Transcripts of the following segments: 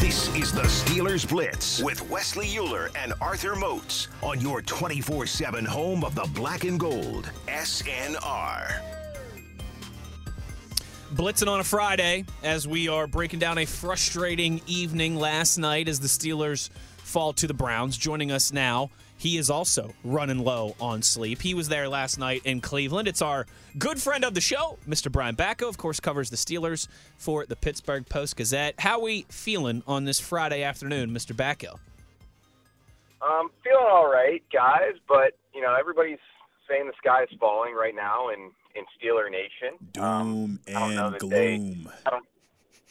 This is the Steelers Blitz with Wesley Euler and Arthur Moats on your 24 7 home of the black and gold, SNR. Blitzing on a Friday as we are breaking down a frustrating evening last night as the Steelers fall to the Browns. Joining us now, he is also running low on sleep. He was there last night in Cleveland. It's our good friend of the show, Mr. Brian Batko, of course, covers the Steelers for the Pittsburgh Post Gazette. How we feeling on this Friday afternoon, Mr. Batko? Um, feeling all right, guys, but you know everybody's saying the sky is falling right now in in Steeler Nation. Doom um, and gloom. They, I don't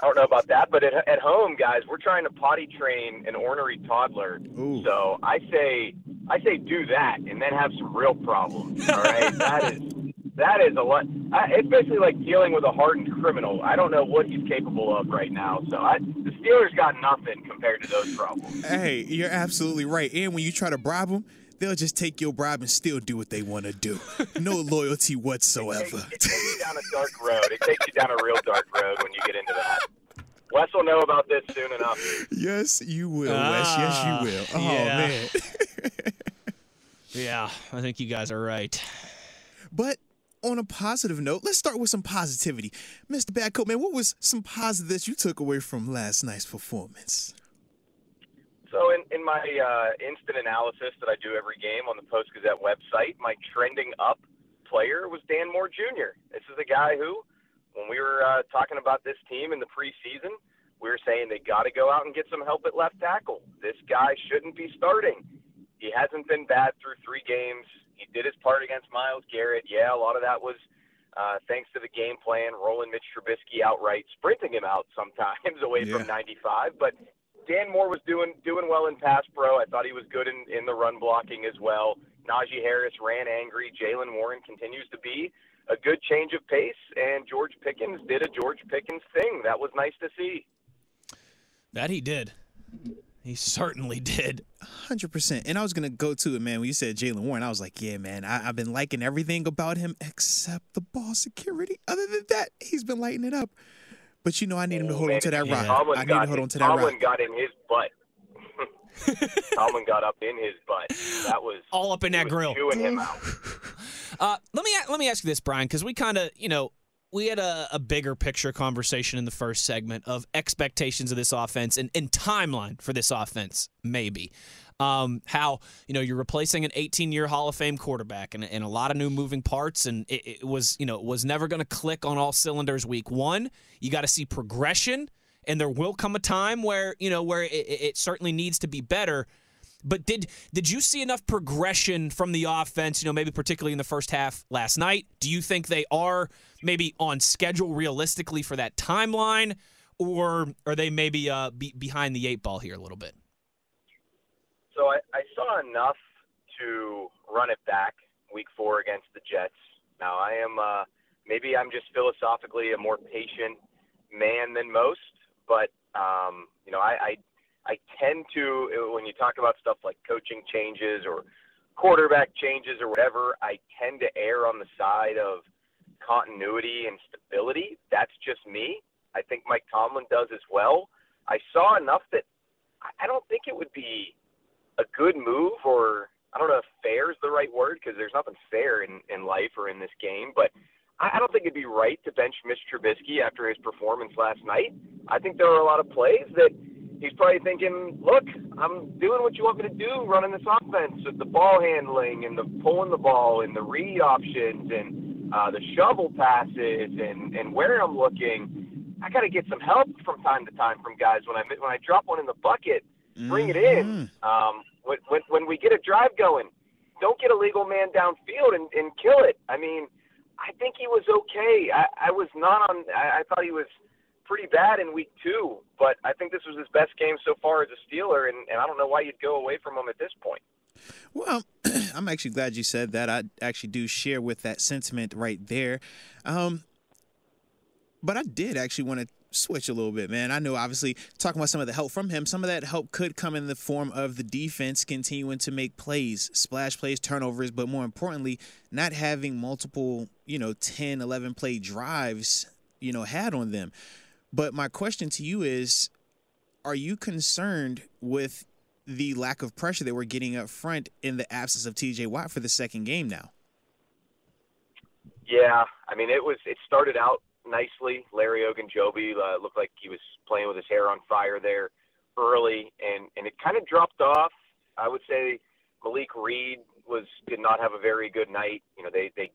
I don't know about that, but at, at home, guys, we're trying to potty train an ornery toddler. Ooh. So I say, I say, do that, and then have some real problems. All right, that is that is a lot. I, it's basically like dealing with a hardened criminal. I don't know what he's capable of right now. So I, the Steelers got nothing compared to those problems. Hey, you're absolutely right. And when you try to bribe them, they'll just take your bribe and still do what they want to do. No loyalty whatsoever. It, takes, it takes you down a dark road. It takes you down a real dark road when you get into that. Wes will know about this soon enough. Yes, you will, Wes. Yes, you ah, will. Oh yeah. man. Yeah, I think you guys are right. but on a positive note, let's start with some positivity. Mr. Batko, man, what was some positive that you took away from last night's performance? So, in, in my uh, instant analysis that I do every game on the Post Gazette website, my trending up player was Dan Moore Jr. This is a guy who, when we were uh, talking about this team in the preseason, we were saying they got to go out and get some help at left tackle. This guy shouldn't be starting. He hasn't been bad through three games. He did his part against Myles Garrett. Yeah, a lot of that was uh, thanks to the game plan, rolling Mitch Trubisky outright, sprinting him out sometimes away Yeah. from 95. But Dan Moore was doing doing well in pass pro. I thought he was good in, in the run blocking as well. Najee Harris ran angry. Jaylen Warren continues to be a good change of pace, and George Pickens did a George Pickens thing. That was nice to see. That he did. He certainly did. Hundred percent. And I was gonna go to it, man. When you said Jaylen Warren, I was like, yeah, man. I, I've been liking everything about him except the ball security. Other than that, he's been lighting it up. But you know, I need him to hold on to that yeah. rock. Tomlin I need got to hold on to that Tomlin rock. got in his butt. Tomlin got up in his butt. That was All up in that grill. chewing him out. Uh, let me let me ask you this, Brian, because we kind of you know we had a, a bigger picture conversation in the first segment of expectations of this offense and, and timeline for this offense, maybe. Um, how you know you're replacing an 18 year Hall of Fame quarterback and, and a lot of new moving parts, and it, it was you know it was never going to click on all cylinders week one. You got to see progression, and there will come a time where you know where it, it certainly needs to be better. But did did you see enough progression from the offense? You know, maybe particularly in the first half last night. Do you think they are maybe on schedule realistically for that timeline, or are they maybe uh, be, behind the eight ball here a little bit? So I, I saw enough to run it back week four against the Jets. Now I am uh, maybe I'm just philosophically a more patient man than most, but um, you know I, I I tend to when you talk about stuff like coaching changes or quarterback changes or whatever, I tend to err on the side of continuity and stability. That's just me. I think Mike Tomlin does as well. I saw enough that I don't think it would be a good move or I don't know if fair is the right word because there's nothing fair in, in life or in this game, but I, I don't think it'd be right to bench Mitch Trubisky after his performance last night. I think there are a lot of plays that he's probably thinking, look, I'm doing what you want me to do, running this offense with the ball handling and the pulling the ball and the read options and uh, the shovel passes and and where I'm looking. I got to get some help from time to time from guys when I when I drop one in the bucket, bring it in. Mhm. Um, when, when we get a drive going, don't get a legal man downfield and, and kill it. I mean, I think he was okay. I, I was not on. I, I thought he was pretty bad in week two, but I think this was his best game so far as a Steeler, and, and I don't know why you'd go away from him at this point. Well, I'm actually glad you said that. I actually do share with that sentiment right there. Um, but I did actually want to switch a little bit, man. I know, obviously, talking about some of the help from him, some of that help could come in the form of the defense continuing to make plays, splash plays, turnovers, but more importantly, not having multiple, you know, 10, 11 play drives, you know, had on them. But my question to you is are you concerned with the lack of pressure that we're getting up front in the absence of TJ Watt for the second game now? Yeah, I mean, it was. It started out nicely. Larry Ogunjobi uh, looked like he was playing with his hair on fire there early, and and it kind of dropped off. I would say Malik Reed was did not have a very good night. You know, they they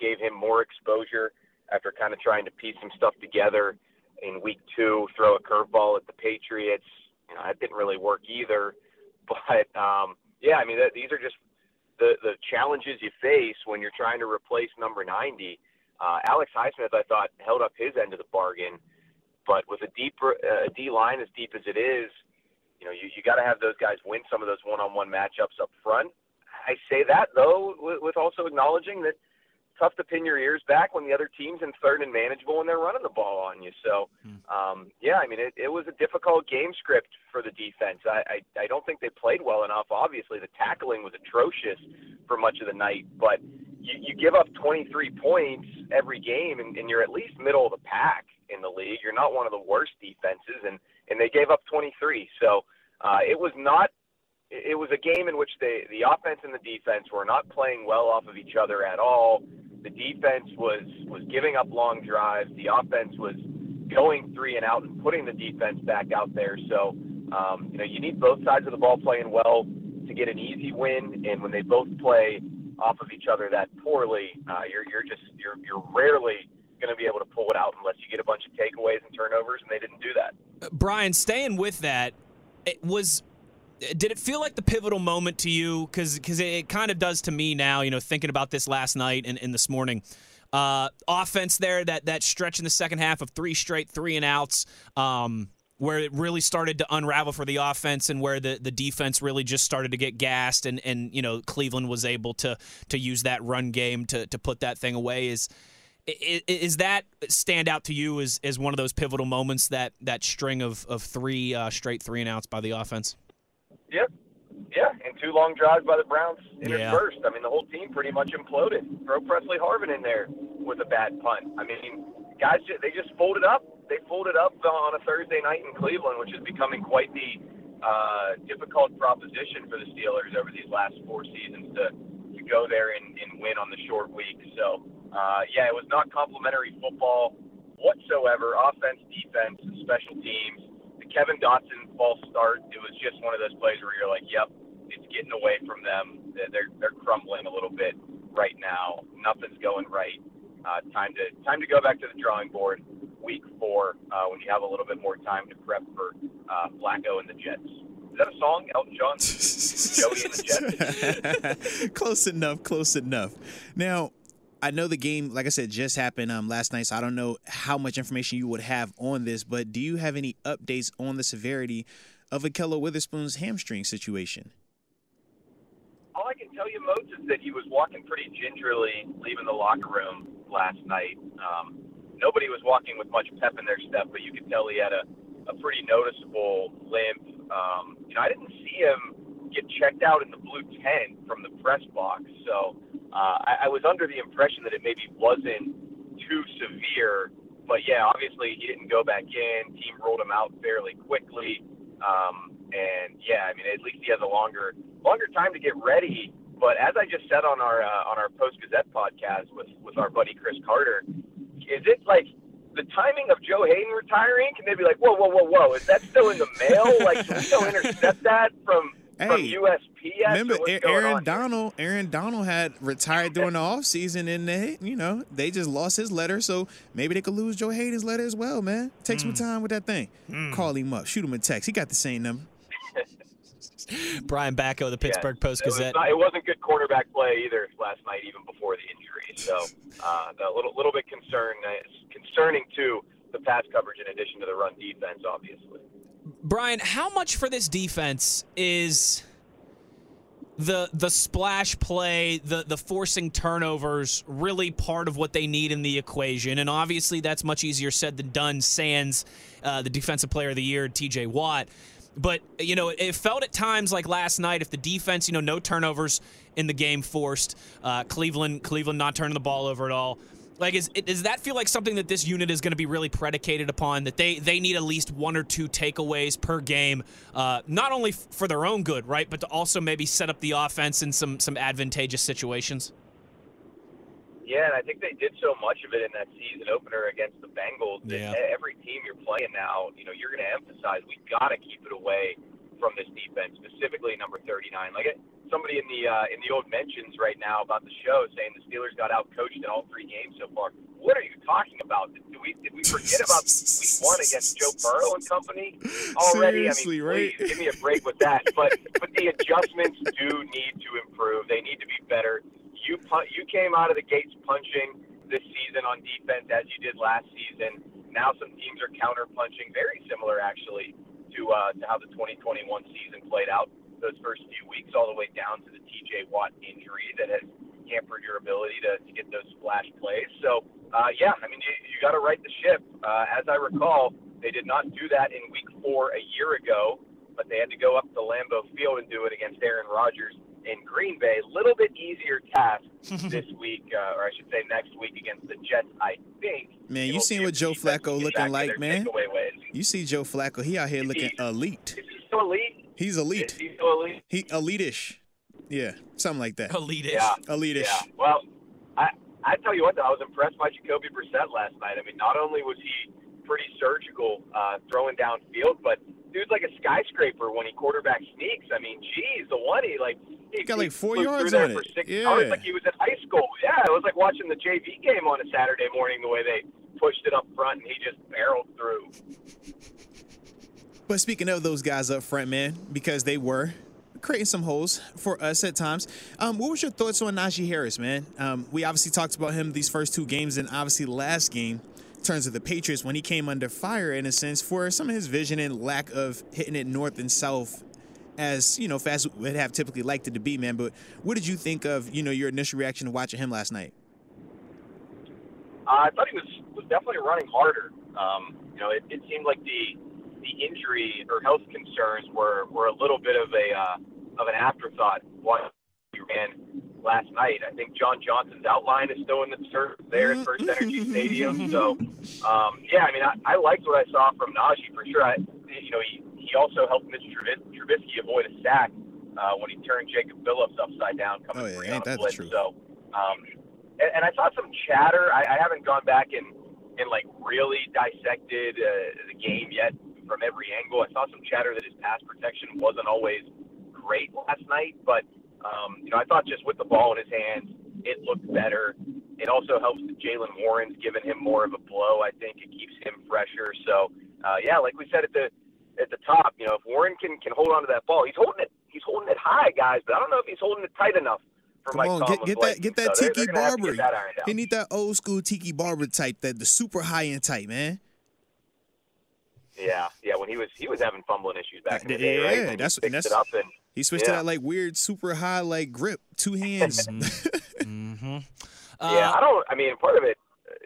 gave him more exposure after kind of trying to piece some stuff together in week two, throw a curveball at the Patriots. You know, that didn't really work either. But um, yeah, I mean, that, these are just the the challenges you face when you're trying to replace number 90. Uh, Alex Highsmith, I thought, held up his end of the bargain, but with a deeper uh, D line as deep as it is, you know, you, you got to have those guys win some of those one-on-one matchups up front. I say that though, with, with also acknowledging that tough to pin your ears back when the other team's in third and manageable and they're running the ball on you. So, um, yeah, I mean, it, it was a difficult game script for the defense. I, I, I don't think they played well enough. Obviously, the tackling was atrocious for much of the night, but you, you give up 23 points every game and, and you're at least middle of the pack in the league. You're not one of the worst defenses, and, and they gave up 23. So uh, it was not it was a game in which the the offense and the defense were not playing well off of each other at all. The defense was was giving up long drives. The offense was going three and out and putting the defense back out there. So um, you know you need both sides of the ball playing well to get an easy win. And when they both play off of each other that poorly, uh, you're you're just you're you're rarely going to be able to pull it out unless you get a bunch of takeaways and turnovers, and they didn't do that. Brian, staying with that, it was did it feel like the pivotal moment to you? Because because it kind of does to me now. You know, thinking about this last night and, and this morning. Uh, offense there, that that stretch in the second half of three straight three and outs, um, where it really started to unravel for the offense and where the, the defense really just started to get gassed and, and you know Cleveland was able to to use that run game to to put that thing away. Is is, that stand out to you as, as one of those pivotal moments that that string of of three uh, straight three and outs by the offense? Yep. Yeah, and two long drives by the Browns Yeah. interspersed. I mean, the whole team pretty much imploded. Throw Pressley Harvin in there with a bad punt. I mean, guys, they just folded up. They folded up on a Thursday night in Cleveland, which is becoming quite the uh, difficult proposition for the Steelers over these last four seasons to to go there and, and win on the short week. So, uh, yeah, it was not complimentary football whatsoever. Offense, defense, special teams the Kevin Dotson false start, it was just one of those plays where you're like, yep, it's getting away from them. They're, they're crumbling a little bit right now. Nothing's going right. Uh, time to time to go back to the drawing board. Week four, uh, when you have a little bit more time to prep for uh, Flacco and the Jets. Is that a song, Elton John? Joey and the Jets. close enough, close enough. Now, I know the game, like I said, just happened um, last night, so I don't know how much information you would have on this, but do you have any updates on the severity of Ahkello Witherspoon's hamstring situation? All I can tell you, Moats, is that he was walking pretty gingerly leaving the locker room last night. Um, nobody was walking with much pep in their step, but you could tell he had a, a pretty noticeable limp. Um, you know, I didn't see him get checked out in the blue tent from the press box, so uh, I, I was under the impression that it maybe wasn't too severe. But yeah, obviously he didn't go back in. Team rolled him out fairly quickly. Um, and yeah, I mean, at least he has a longer longer time to get ready. But as I just said on our uh, on our Post Gazette podcast with with our buddy Chris Carter, is it like the timing of Joe Haden retiring, can they be like, whoa, whoa, whoa, whoa, is that still in the mail? like, can we still intercept that from from Hey, USP yet? Remember, So what's A- going Aaron on here? Donald. Aaron Donald had retired during the offseason, and they, you know, they just lost his letter. So maybe they could lose Joe Haden's letter as well, man. Take Hmm. some time with that thing. Call him up, shoot him a text. He got the same number. Brian Batko, the Pittsburgh Yeah. Post It was Gazette. It wasn't good quarterback play either last night, even before the injury. So uh, a little little bit concern, uh, concerning to the pass coverage in addition to the run defense, obviously. Brian, how much for this defense is the the splash play, the the forcing turnovers really part of what they need in the equation? And obviously that's much easier said than done. Sans uh, the defensive player of the year, T.J. Watt. But you know, it felt at times like last night, if the defense, you know, no turnovers in the game forced, uh, Cleveland, Cleveland not turning the ball over at all. Like, is does that feel like something that this unit is going to be really predicated upon? That they they need at least one or two takeaways per game, uh, not only f- for their own good, right, but to also maybe set up the offense in some some advantageous situations. Yeah, and I think they did so much of it in that season opener against the Bengals that Yeah. every team you're playing now, you know, you're going to emphasize we got to keep it away from this defense, specifically number 39. Like it, somebody in the uh, in the old mentions right now about the show saying the Steelers got out coached in all three games so far. What are you talking about? Did we did we forget about week one against Joe Burrow and company already? Seriously, I mean, right? please, give me a break with that. But but the adjustments do need to improve. They need to be better. You pun- you came out of the gates punching this season on defense as you did last season. Now some teams are counter punching, very similar actually to uh, to how the 2021 season played out. Those first few weeks, all the way down to the T.J. Watt injury that has hampered your ability to, to get those splash plays. So uh, yeah, I mean you, you got to right the ship. Uh, as I recall, they did not do that in Week Four a year ago, but they had to go up to Lambeau Field and do it against Aaron Rodgers in Green Bay. A Little bit easier task this week, uh, or I should say next week against the Jets. I think. Man, you will seen what Joe Flacco looking like, man? You see Joe Flacco? He out here looking He- elite. Is he still elite? He's Is elite. he still elite? He elite-ish. Yeah, something like that. Elite-ish. Yeah. Elite-ish. Yeah. Well, I I tell you what, though, I was impressed by Jacoby Brissett last night. I mean, not only was he pretty surgical uh, throwing downfield, but dude's like a skyscraper when he quarterback sneaks. I mean, geez, the one he like he Got like four yards on it. Yeah. yards, like he was in high school. Yeah, it was like watching the JV game on a Saturday morning. The way they pushed it up front and he just barreled through. But speaking of those guys up front, man, because they were creating some holes for us at times. Um, what was your thoughts on Najee Harris, man? Um, we obviously talked about him these first two games, and obviously last game, terms of the Patriots, when he came under fire in a sense for some of his vision and lack of hitting it north and south. As you know, fast would have typically liked it to be, man. But what did you think of you know your initial reaction to watching him last night? Uh, I thought he was was definitely running harder. Um, you know, it, it seemed like the the injury or health concerns were, were a little bit of a uh, of an afterthought What he ran last night. I think John Johnson's outline is still in the surf there at First Energy Stadium. So, um, yeah, I mean, I, I liked what I saw from Najee for sure. I, you know, he, he also helped Mitch Trubis- Trubisky avoid a sack uh, when he turned Jacob Phillips upside down coming Oh, yeah, free ain't on blitz. So, um, and, and I saw some chatter. I, I haven't gone back and and like really dissected uh, the game yet from every angle. I saw some chatter that his pass protection wasn't always great last night, but um, you know I thought just with the ball in his hands, it looked better. It also helps that Jaylen Warren's given him more of a blow. I think it keeps him fresher. So uh, yeah, like we said at the at the top, you know, if Warren can can hold on to that ball, he's holding it he's holding it high, guys, but I don't know if he's holding it tight enough. For Come Mike on, get, Tomlin's get that get that So Tiki they're gonna have to Barber. get that ironed out. He need that old school Tiki Barber type, that the super high end type, man. Yeah, yeah. When he was he was having fumbling issues back in the day, Yeah, right? When he that's- that's- it up and He switched to Yeah. that like weird super high like grip, two hands. Mm-hmm. yeah. I don't. I mean, part of it.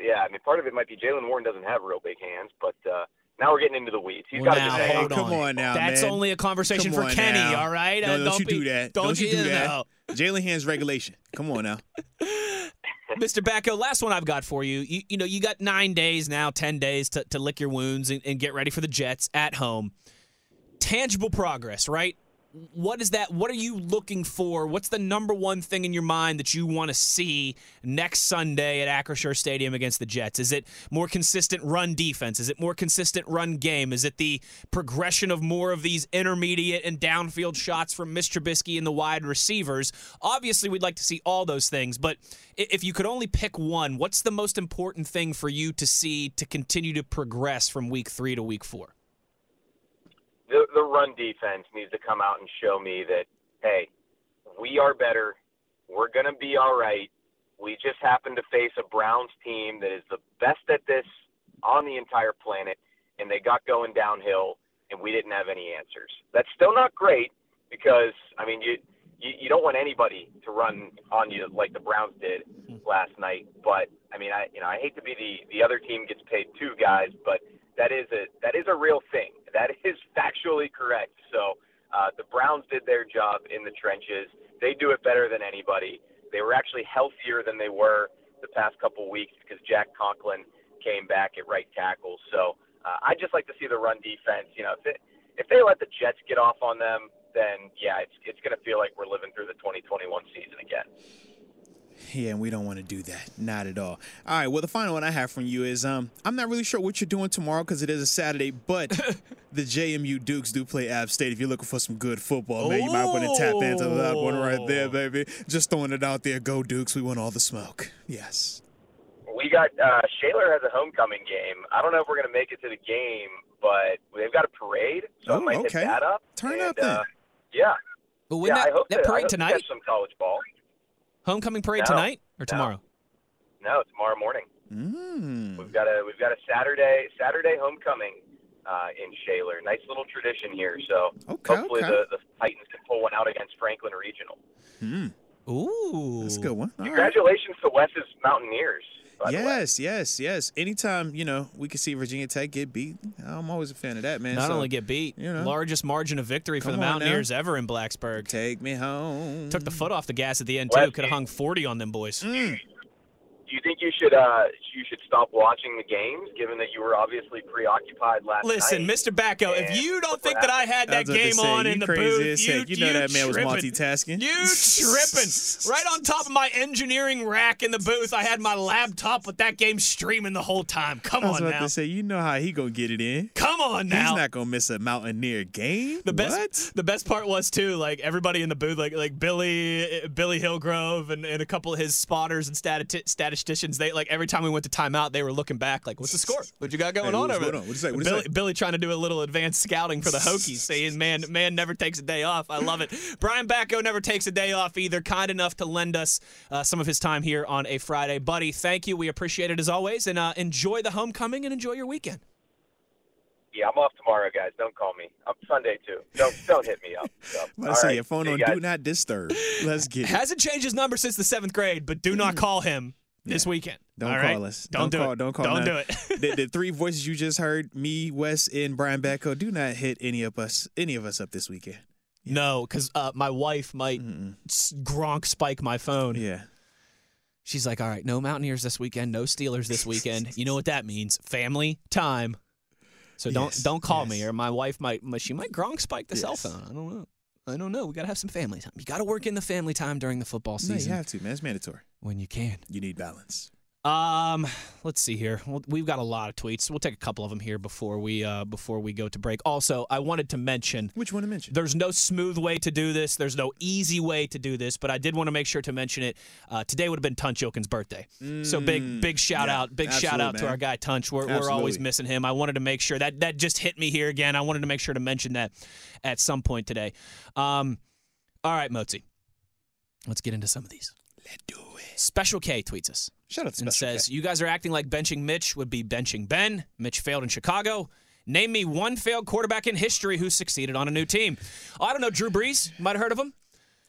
Yeah, I mean, part of it might be Jaylen Warren doesn't have real big hands, but uh, now we're getting into the weeds. He's Well, got a now, good hold hang. Come on now, That's man. only a conversation Come for Kenny, now. all right? No, Uh, don't, you be- do that. Don't, you do that. Jaylen hands regulation. Come on now. Mr. Batko, last one I've got for you. You, you know, you got nine days now, ten days to, to lick your wounds and, and get ready for the Jets at home. Tangible progress, right? What is that? What are you looking for? What's the number one thing in your mind that you want to see next Sunday at Acrisure Stadium against the Jets? Is it more consistent run defense? Is it more consistent run game? Is it the progression of more of these intermediate and downfield shots from Mr. Trubisky and the wide receivers? Obviously, we'd like to see all those things, but if you could only pick one, what's the most important thing for you to see to continue to progress from week three to week four? The, the run defense needs to come out and show me that, hey, we are better. We're going to be all right. We just happen to face a Browns team that is the best at this on the entire planet, and they got going downhill, and we didn't have any answers. That's still not great because, I mean, you, you, you don't want anybody to run on you like the Browns did last night. But I mean, I you know I hate to be the the other team gets paid two guys, but that is a that is a real thing. That is factually correct. So uh, the Browns did their job in the trenches. They do it better than anybody. They were actually healthier than they were the past couple weeks because Jack Conklin came back at right tackle. So uh, I just like to see the run defense. You know, if they, if they let the Jets get off on them, then yeah, it's it's going to feel like we're living through the 2021 season again. Yeah, and we don't want to do that. Not at all. All right. Well, the final one I have from you is um, I'm not really sure what you're doing tomorrow because it is a Saturday, but the JMU Dukes do play App State. If you're looking for some good football, man, you might want to tap into that one right there, baby. Just throwing it out there. Go Dukes. We want all the smoke. Yes. We got uh, Shaler has a homecoming game. I don't know if we're going to make it to the game, but they've got a parade, so Oh, I might okay. hit that up. Turn and, up then. Uh, yeah. But when yeah, that, I hope that to, I parade hope to tonight, catch some college ball. Homecoming parade No. tonight or No. tomorrow? No, tomorrow morning. Mm. We've got a we've got a Saturday Saturday homecoming uh, in Shaler. Nice little tradition here. So Okay, hopefully okay. the the Titans can pull one out against Franklin Regional. Mm. Ooh, That's a good one. All right. Congratulations to Wes's Mountaineers. By the way. Yes, yes, yes. Anytime you know we can see Virginia Tech get beat, I'm always a fan of that, man. Not So, only get beat, you know. largest margin of victory for the Come now. Mountaineers ever in Blacksburg. take me home. Took the foot off the gas at the end too. Could have hung forty on them boys. Mm. Do you think you should uh you should stop watching the games, given that you were obviously preoccupied last night. Listen, night? Mr. Batko, if you don't think that I had that was game say, on you in the booth, as you, heck. You know that man was multitasking. You tripping. Right on top of my engineering rack in the booth, I had my laptop with that game streaming the whole time. Come I was on about now. to say, you know how he gonna get it in. Come on now. He's not gonna miss a Mountaineer game. The best, What? the best part was too, like everybody in the booth, like like Billy, Billy Hillgrove, and, and a couple of his spotters and stati- statisticians. They like every time we went to timeout, they were looking back, like, "What's the score? What you got going Hey, on over there?" What'd you say? What'd you Billy, say? Billy trying to do a little advanced scouting for the Hokies, saying, "Man, man never takes a day off." I love it. Brian Batko never takes a day off either. Kind enough to lend us uh, some of his time here on a Friday, buddy. Thank you. We appreciate it as always, and uh, enjoy the homecoming and enjoy your weekend. Yeah, I'm off tomorrow, guys. Don't call me. I'm Sunday too. Don't don't hit me up. So, I all say right. your phone See on guys. do not disturb. Let's get it. Hasn't changed his number since the seventh grade, but do not call him this weekend. Don't All call right? us. Don't, do call. it. Don't call. Don't none. do it. the, the three voices you just heard, me, Wes, and Brian Batko, do not hit any of us, any of us up this weekend. no, because uh, my wife might s- Gronk spike my phone. Yeah. She's like, "All right, no Mountaineers this weekend, no Steelers this weekend. You know what that means? Family time. So don't Yes, don't call yes. me, or my wife might she might Gronk spike the cell phone. I don't know. I don't know. We gotta have some family time. You gotta work in the family time during the football season. No, you have to, man. It's mandatory. when you can. You need balance. Um, let's see here. We've got a lot of tweets. We'll take a couple of them here before we uh before we go to break. Also, I wanted to mention Which one to mention? there's no smooth way to do this. There's no easy way to do this, but I did want to make sure to mention it. Uh, today would have been Tunch Ilkin's birthday, so big big shout Mm, yeah, out, big shout out to our guy Tunch. We're, we're always missing him. I wanted to make sure that that just hit me here again. I wanted to make sure to mention that at some point today. Um, all right, Motzi, let's get into some of these. Let's do it. Special K tweets us Shout out to and says, K. "You guys are acting like benching Mitch would be benching Ben. Mitch failed in Chicago. Name me one failed quarterback in history who succeeded on a new team. Oh, I don't know. Drew Brees might have heard of him.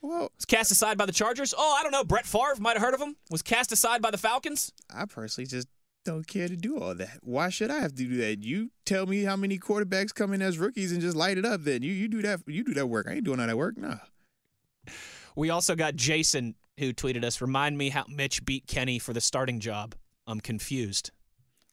Well, Was cast aside by the Chargers. Oh, I don't know. Brett Favre might have heard of him. Was cast aside by the Falcons. I personally just don't care to do all that. Why should I have to do that? You tell me how many quarterbacks come in as rookies and just light it up. Then you you do that. You do that work. I ain't doing all that work. Nah. We also got Jason who tweeted us. Remind me how Mitch beat Kenny for the starting job. I'm confused.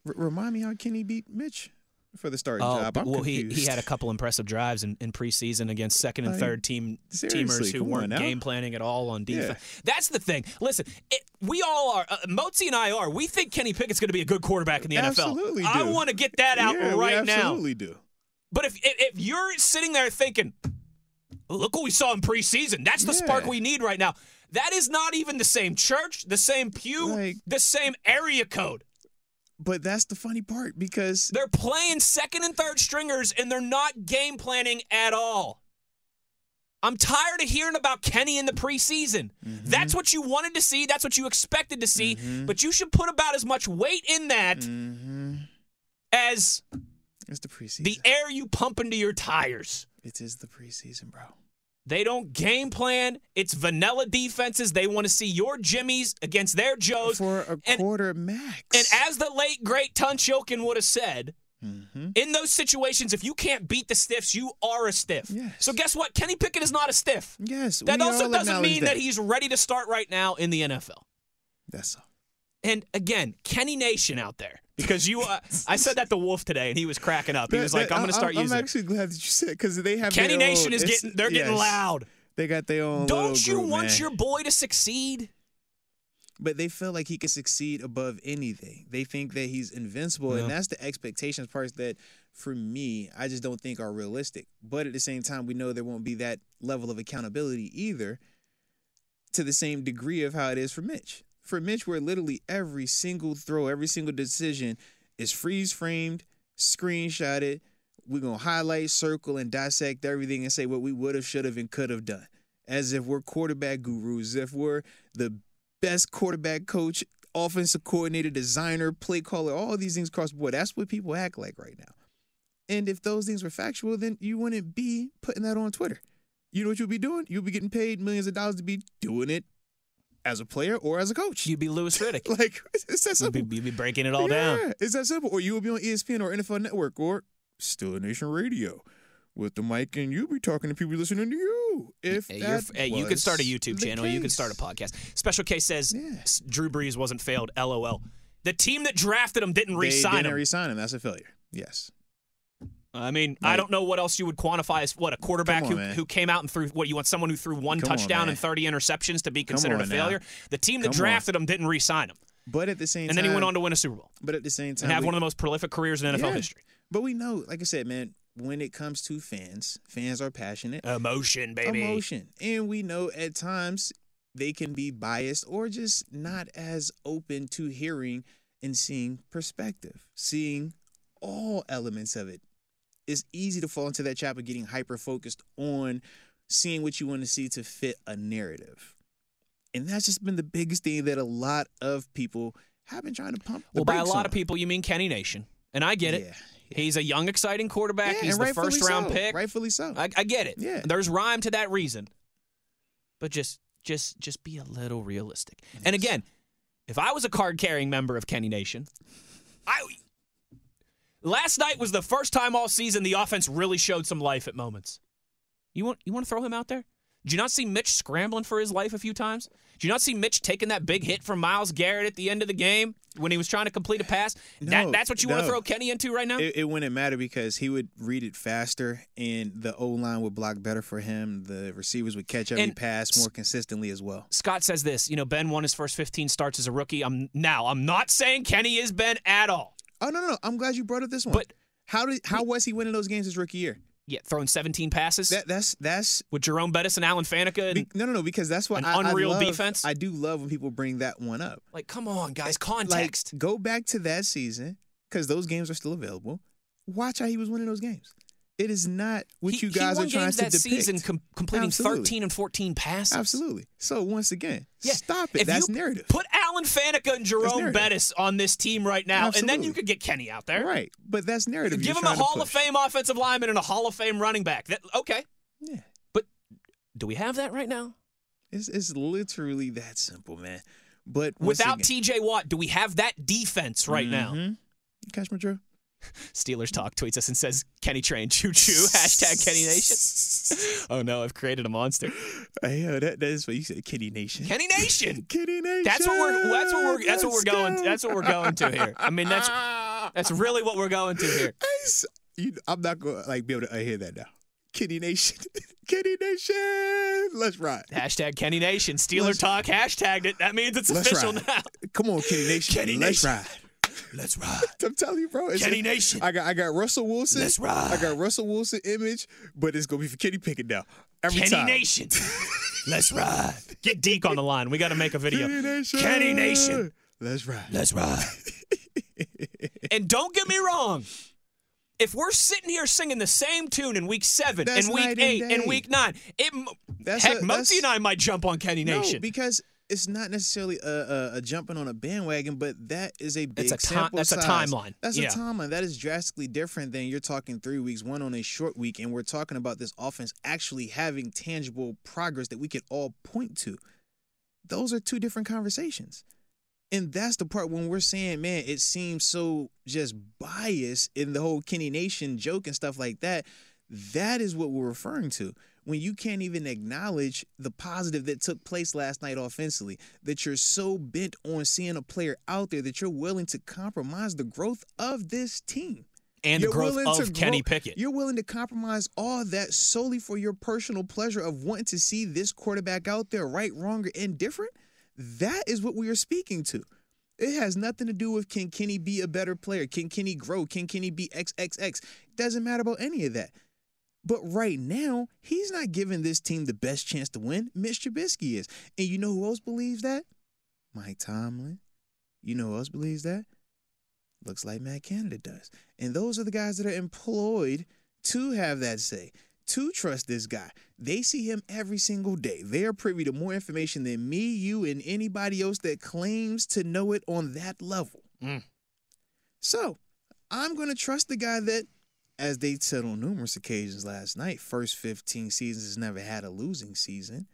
R- remind me how Kenny beat Mitch. for the starting Oh, job. I'm well, he, he had a couple impressive drives in, in preseason against second and Like, third team teamers who weren't game planning at all on Yeah. defense. That's the thing. Listen, it, we all are. Uh, Motzi and I are. We think Kenny Pickett's going to be a good quarterback in the NFL. Absolutely I want to get that out yeah, right we now. absolutely do. But if, if if you're sitting there thinking, look what we saw in preseason, that's the spark we need right now. That is not even the same church, the same pew, Like- the same area code. But that's the funny part because They're playing second and third stringers and they're not game planning at all. I'm tired of hearing about Kenny in the preseason. Mm-hmm. That's what you wanted to see. That's what you expected to see. But you should put about as much weight in that Mhm. as it's the preseason. the air you pump into your tires. it is the preseason, bro. They don't game plan. It's vanilla defenses. They want to see your Jimmies against their Joes. For a and, quarter max. and as the late great Tunch Ilkin would have said, hmm in those situations, if you can't beat the stiffs, you are a stiff. Yes. So guess what? Kenny Pickett is not a stiff. Yes, That also doesn't mean that. he's ready to start right now in the NFL. That's all. And again, Kenny Nation out there. Because you, uh, I said that to Wolf today, and he was cracking up. He was like, "I'm going to start using it. I'm using." it." actually glad that you said because they have Kenny Nation own- is getting, they're getting loud. They got their own. Don't you group, want man. your boy to succeed? But they feel like he can succeed above anything. They think that he's invincible, Yeah. and that's the expectations parts that, for me, I just don't think are realistic. But at the same time, we know there won't be that level of accountability either, to the same degree of how it is for Mitch. For Mitch, where literally every single throw, every single decision is freeze framed, screenshotted. We're gonna highlight, circle, and dissect everything and say what we would have, should have, and could have done. As if we're quarterback gurus, if we're the best quarterback coach, offensive coordinator, designer, play caller, all these things across the board. That's what people act like right now. And if those things were factual, then you wouldn't be putting that on Twitter. You know what you'll be doing? You'll be getting paid millions of dollars to be doing it as a player or as a coach. You'd be Louis Riddick. like it's that You'd simple. be, you'd be breaking it all yeah, down. It's that simple. Or you will be on ESPN or NFL Network or Steelers Nation Radio with the mic, and you'll be talking to people listening to you. If Hey, you're that hey, you could start a YouTube channel. You could start a podcast. Special case says Yeah. Drew Brees wasn't failed. LOL. The team that drafted him didn't They re-sign didn't him. re-sign him. That's a failure. Yes. I mean, I don't know what else you would quantify as what a quarterback on, who, man. who came out and threw what you want someone who threw one Come touchdown man. and 30 interceptions to be considered a on now. failure. The team that Come on. drafted him didn't re-sign him, But at the same time and time, then he went on to win a Super Bowl But at the same time, and have we- one of the most prolific careers in NFL Yeah. history. But we know, like I said, man, when it comes to fans, fans are passionate. Emotion, baby. Emotion. And we know at times they can be biased or just not as open to hearing and seeing perspective, seeing all elements of it. It's easy to fall into that trap of getting hyper focused on seeing what you want to see to fit a narrative. And that's just been the biggest thing that a lot of people have been trying to pump. Well, by a lot on. of people, you mean Kenny Nation, and I get it. Yeah, He's a young, exciting quarterback. Yeah, He's the first round so. pick. Rightfully so. I, I get it. Yeah. There's rhyme to that reason. But just just just be a little realistic. And again, if I was a card carrying member of Kenny Nation, I last night was the first time all season the offense really showed some life at moments. You want you want to throw him out there? Did you not see Mitch scrambling for his life a few times? Did you not see Mitch taking that big hit from Myles Garrett at the end of the game when he was trying to complete a pass? that, No, that's what you want to throw Kenny into right now? It, it wouldn't matter because he would read it faster, and the O line would block better for him. The receivers would catch every And pass more consistently as well. Scott says this, you know, Ben won his first 15 starts as a rookie. I'm now, I'm not saying Kenny is Ben at all. Oh no, no, no! I'm glad you brought up this one. But- how did how was he winning those games his rookie year? Yeah, throwing 17 passes That that's that's with Jerome Bettis and Alan Faneca. And, be, no, no, no. Because that's what I, I unreal love- defense? I do love when people bring that one up. like, come on, guys, Like, context. go back to that season because those games are still available. Watch how he was winning those games. It is not what he, you guys he won are trying games to that depict. season com- completing Absolutely. 13 and 14 passes. Absolutely. So once again, Yeah, stop it. if That's narrative. Put Alan Faneca and Jerome. Bettis on this team right now, and then you could get Kenny out there. Right. But that's narrative. Give him a Hall of. Fame offensive lineman and a Hall of Fame running back. That, okay, Yeah. but do we have that right now? It's, it's literally that simple, man. But Without TJ Watt, do we have that defense right now? Mhm. You catch my drill? Steelers Talk tweets us and says, Kenny Train, choo choo, hashtag Kenny Nation. Oh no, I've created a monster. Hey, yo, that, that is what you said, Kitty Nation. Kenny Nation. Kitty Nation. That's what we're that's what we're that's what we're going go. that's what we're going to here. I mean that's That's really what we're going to here. You, I'm not going to like be able to uh, hear that now. Kitty Nation, Kitty Nation, let's ride. Hashtag Kenny Nation. Steeler Let's- Talk hashtagged it. That means it's Let's official ride. now. Come on, Kitty Nation, Kenny let's Nation. ride. Let's ride. I'm telling you, bro. It's Kenny just- Nation. I got I got Russell Wilson. Let's ride. I got Russell Wilson image, but it's gonna be for Kenny Pickett now. Every Kenny time. Nation. Let's ride. Get Deke on the line. We got to make a video. Kenny Nation. Kenny Nation. Let's ride. Let's ride. and don't get me wrong. If we're sitting here singing the same tune in week seven, That's and week night and eight, and week nine, it That's heck, a- Mozi and I might jump on Kenny No, Nation. because it's not necessarily a, a, a jumping on a bandwagon, but that is a big It's a that's a timeline. That's Yeah. a timeline. That is drastically different than you're talking three weeks, one on a short week, and we're talking about this offense actually having tangible progress that we could all point to. Those are two different conversations. And that's the part when we're saying, man, it seems so just biased in the whole Kenny Nation joke and stuff like that. That is what we're referring to. When you can't even acknowledge the positive that took place last night offensively, that you're so bent on seeing a player out there that you're willing to compromise the growth of this team. and the You're growth of Kenny grow- Pickett. You're willing to compromise all that solely for your personal pleasure of wanting to see this quarterback out there, right, wrong, or indifferent. That is what we are speaking to. It has nothing to do with can Kenny be a better player? Can Kenny grow? Can Kenny be XXX? Doesn't matter about any of that. But right now, he's not giving this team the best chance to win. Mitch Trubisky is. And you know who else believes that? Mike Tomlin. You know who else believes that? Looks like Matt Canada does. And those are the guys that are employed to have that say, to trust this guy. They see him every single day. They are privy to more information than me, you, and anybody else that claims to know it on that level. Mm. So I'm going to trust the guy that, as they said on numerous occasions last night, first 15 seasons has never had a losing season.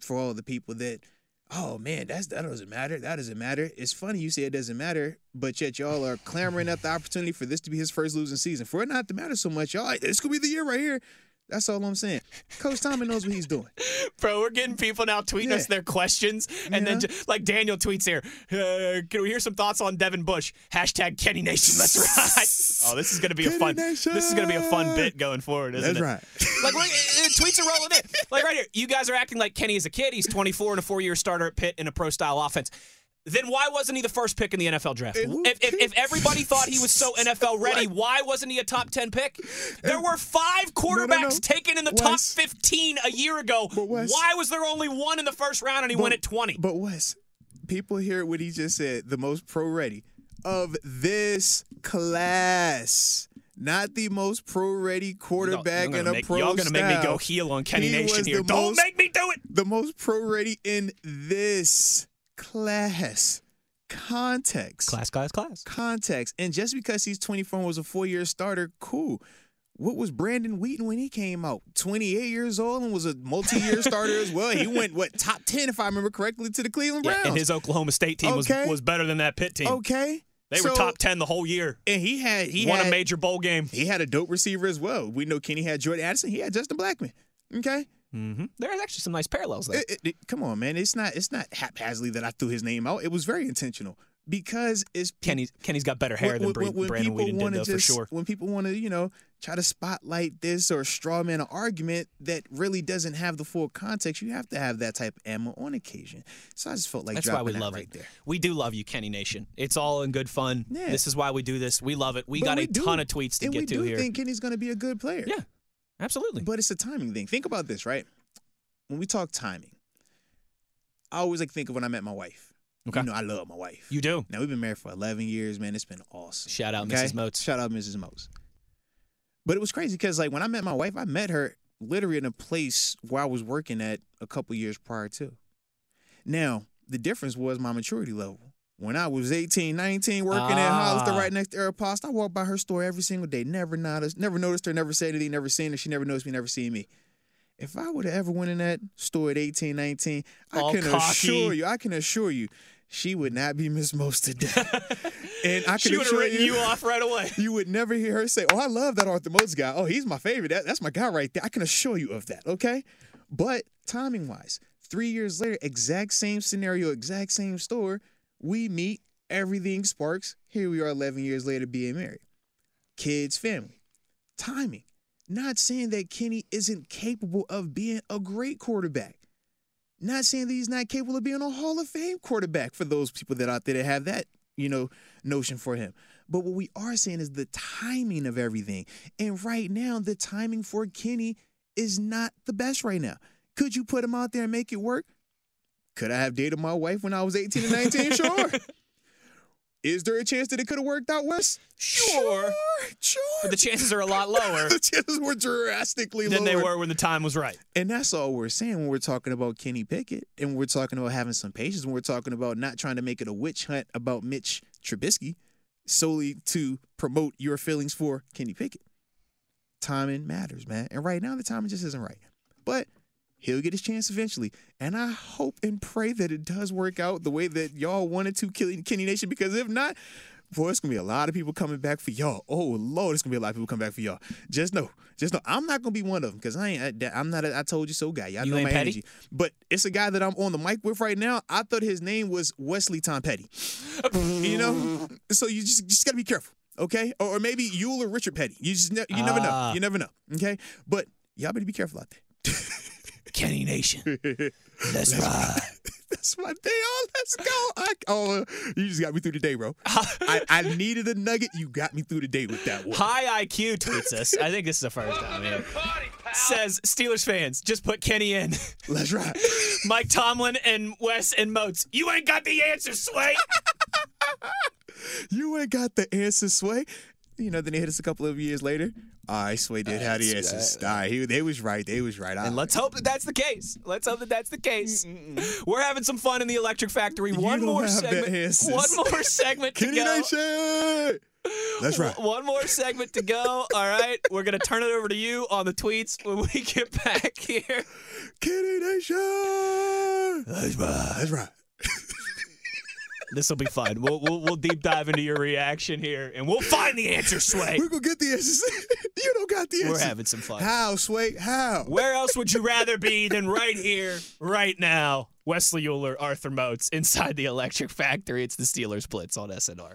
For all the people that oh man, that's that doesn't matter. That doesn't matter. It's funny you say it doesn't matter, but yet y'all are clamoring at the opportunity for this to be his first losing season. For it not to matter so much, y'all, this could be the year right here. That's all I'm saying. Coach Tomlin knows what he's doing. Bro, we're getting people now tweeting Yeah. us their questions, and then Yeah. ju- like Daniel tweets here, uh, can we hear some thoughts on Devin Bush? Hashtag Kenny Nation. Let's ride. oh, this is gonna be a fun. Nation. This is gonna be a fun bit going forward, isn't That's it? right. Like we're, uh, uh, tweets are rolling in. Like right here, you guys are acting like Kenny is a kid. He's 24 and a four-year starter at Pitt in a pro-style offense. Then why wasn't he the first pick in the NFL draft? If, if, if everybody thought he was so NFL ready, why wasn't he a top 10 pick? There were five quarterbacks no. taken in the top 15 a year ago. Wes- Why was there only one in the first round and he went at 20? But Wes, people hear what he just said. The most pro ready of this class. Not the most pro ready quarterback Y'all in a make- pro Y'all gonna make me go style. heel on Kenny He Nation here. Don't most- make me do it. the most pro ready in this class. Context. Class, class, class. Context. And just because he's 24 and was a four year starter, cool. What was Brandon Weeden when he came out? 28 years old and was a multi year starter as well. He went, what, top 10, if I remember correctly, to the Cleveland Yeah, Browns. and his Oklahoma State team was, Okay. was better than that Pitt team. okay. They were top 10 the whole year. And he had, he Won had, a major bowl game. he had a dope receiver as well. We know Kenny had Jordan Addison. He had Justin Blackmon. Okay. Mm-hmm. There's actually some nice parallels there. It- it- it- come on, man. It's not, it's not haphazardly that I threw his name out. It was very intentional because it's Kenny's Kenny's got better hair than Bre- Brandon Weeden did, though, for just, sure. When people want to, you know, try to spotlight this or straw man an argument that really doesn't have the full context, you have to have that type of ammo on occasion. So I just felt like That's why we love right it. there. We do love you, Kenny Nation. It's all in good fun. Yeah. This is why we do this. We love it. We But got a do- ton of tweets to get we to do here. think Kenny's going to be a good player. yeah, absolutely. But it's a timing thing. Think about this, right? When we talk timing, I always like think of when I met my wife. Okay. You know, I love my wife. you do. Now we've been married for 11 years, man. It's been awesome. Shout out Okay? Mrs. Moats. Shout out Mrs. Moats. But it was crazy because like when I met my wife, I met her literally in a place where I was working at a couple years prior to. Now, the difference was my maturity level. When I was 18, 19, working at Hollister Ah. right next to Aeropost, I walked by her store every single day. Never noticed, never noticed her, never said anything, never seen her. She never noticed me, never seen me. If I would have ever went in that store at 18, 19, I can cocky. assure you, I can assure you, she would not be Miss Moats today. and I could She would have assure written you off right away. you would never hear her say, "Oh, I love that Arthur Moats guy. Oh, he's my favorite. That, that's my guy right there." I can assure you of that. Okay, but timing wise, three years later, exact same scenario, exact same store. We meet. Everything sparks. Here we are 11 years later being married. Kids, family. Timing. Not saying that Kenny isn't capable of being a great quarterback. Not saying that he's not capable of being a Hall of Fame quarterback for those people that out there that have that, you know, notion for him. But what we are saying is the timing of everything. And right now, the timing for Kenny is not the best right now. Could you put him out there and make it work? Could I have dated my wife when I was 18 and 19? Sure. Is there a chance that it could have worked out, Wes? Sure. Sure. But the chances are a lot lower the chances were drastically lower. than they were when the time was right. And that's all we're saying when we're talking about Kenny Pickett and we're talking about having some patience, when we're talking about not trying to make it a witch hunt about Mitch Trubisky solely to promote your feelings for Kenny Pickett. Timing matters, man. And right now, the timing just isn't right. But he'll get his chance eventually. And I hope and pray that it does work out the way that y'all wanted to, kill Kenny Nation, because if not, boy, it's gonna be a lot of people coming back for y'all. Oh Lord, it's gonna be a lot of people coming back for y'all. Just know, just know, I'm not gonna be one of them because I ain't. I'm not. A, I told you so guy. Y'all You know my petty? energy. But it's a guy that I'm on the mic with right now. I thought his name was Wesley Tom Petty. you know, so you just just gotta be careful, okay? Or, or maybe Yule or Richard Petty. You just ne- you never know. Ah. You never know, okay? But y'all better be careful out there. Kenny Nation. Let's ride. That's my day on. Let's go. I, oh, you just got me through the day, bro. I, I needed a nugget. You got me through the day with that one. High IQ tweets us. I think this is the first time. Yeah. Says Steelers fans, just put Kenny in. Let's ride. Mike Tomlin and Wes and Moats. You ain't got the answer, Sway. You ain't got the answer, Sway. You know, then they hit us a couple of years later. Sway did have the answers. All right, he, they was right. They was right. And let's hope that that's the case. Let's hope that that's the case. We're having some fun in the Electric Factory. One more segment. One more segment to go. That's right. One more segment to go. All right. We're going to turn it over to you on the tweets when we get back here. Kenny Nation. That's right. That's right. This will be fun. We'll, we'll we'll deep dive into your reaction here, and we'll find the answer, Sway. We're gonna get the answers. you don't got the answers. We're having some fun. How, Sway? How? Where else would you rather be than right here, right now? Wesley Euler, Arthur Moats, inside the Electric Factory. It's the Steelers Blitz on SNR.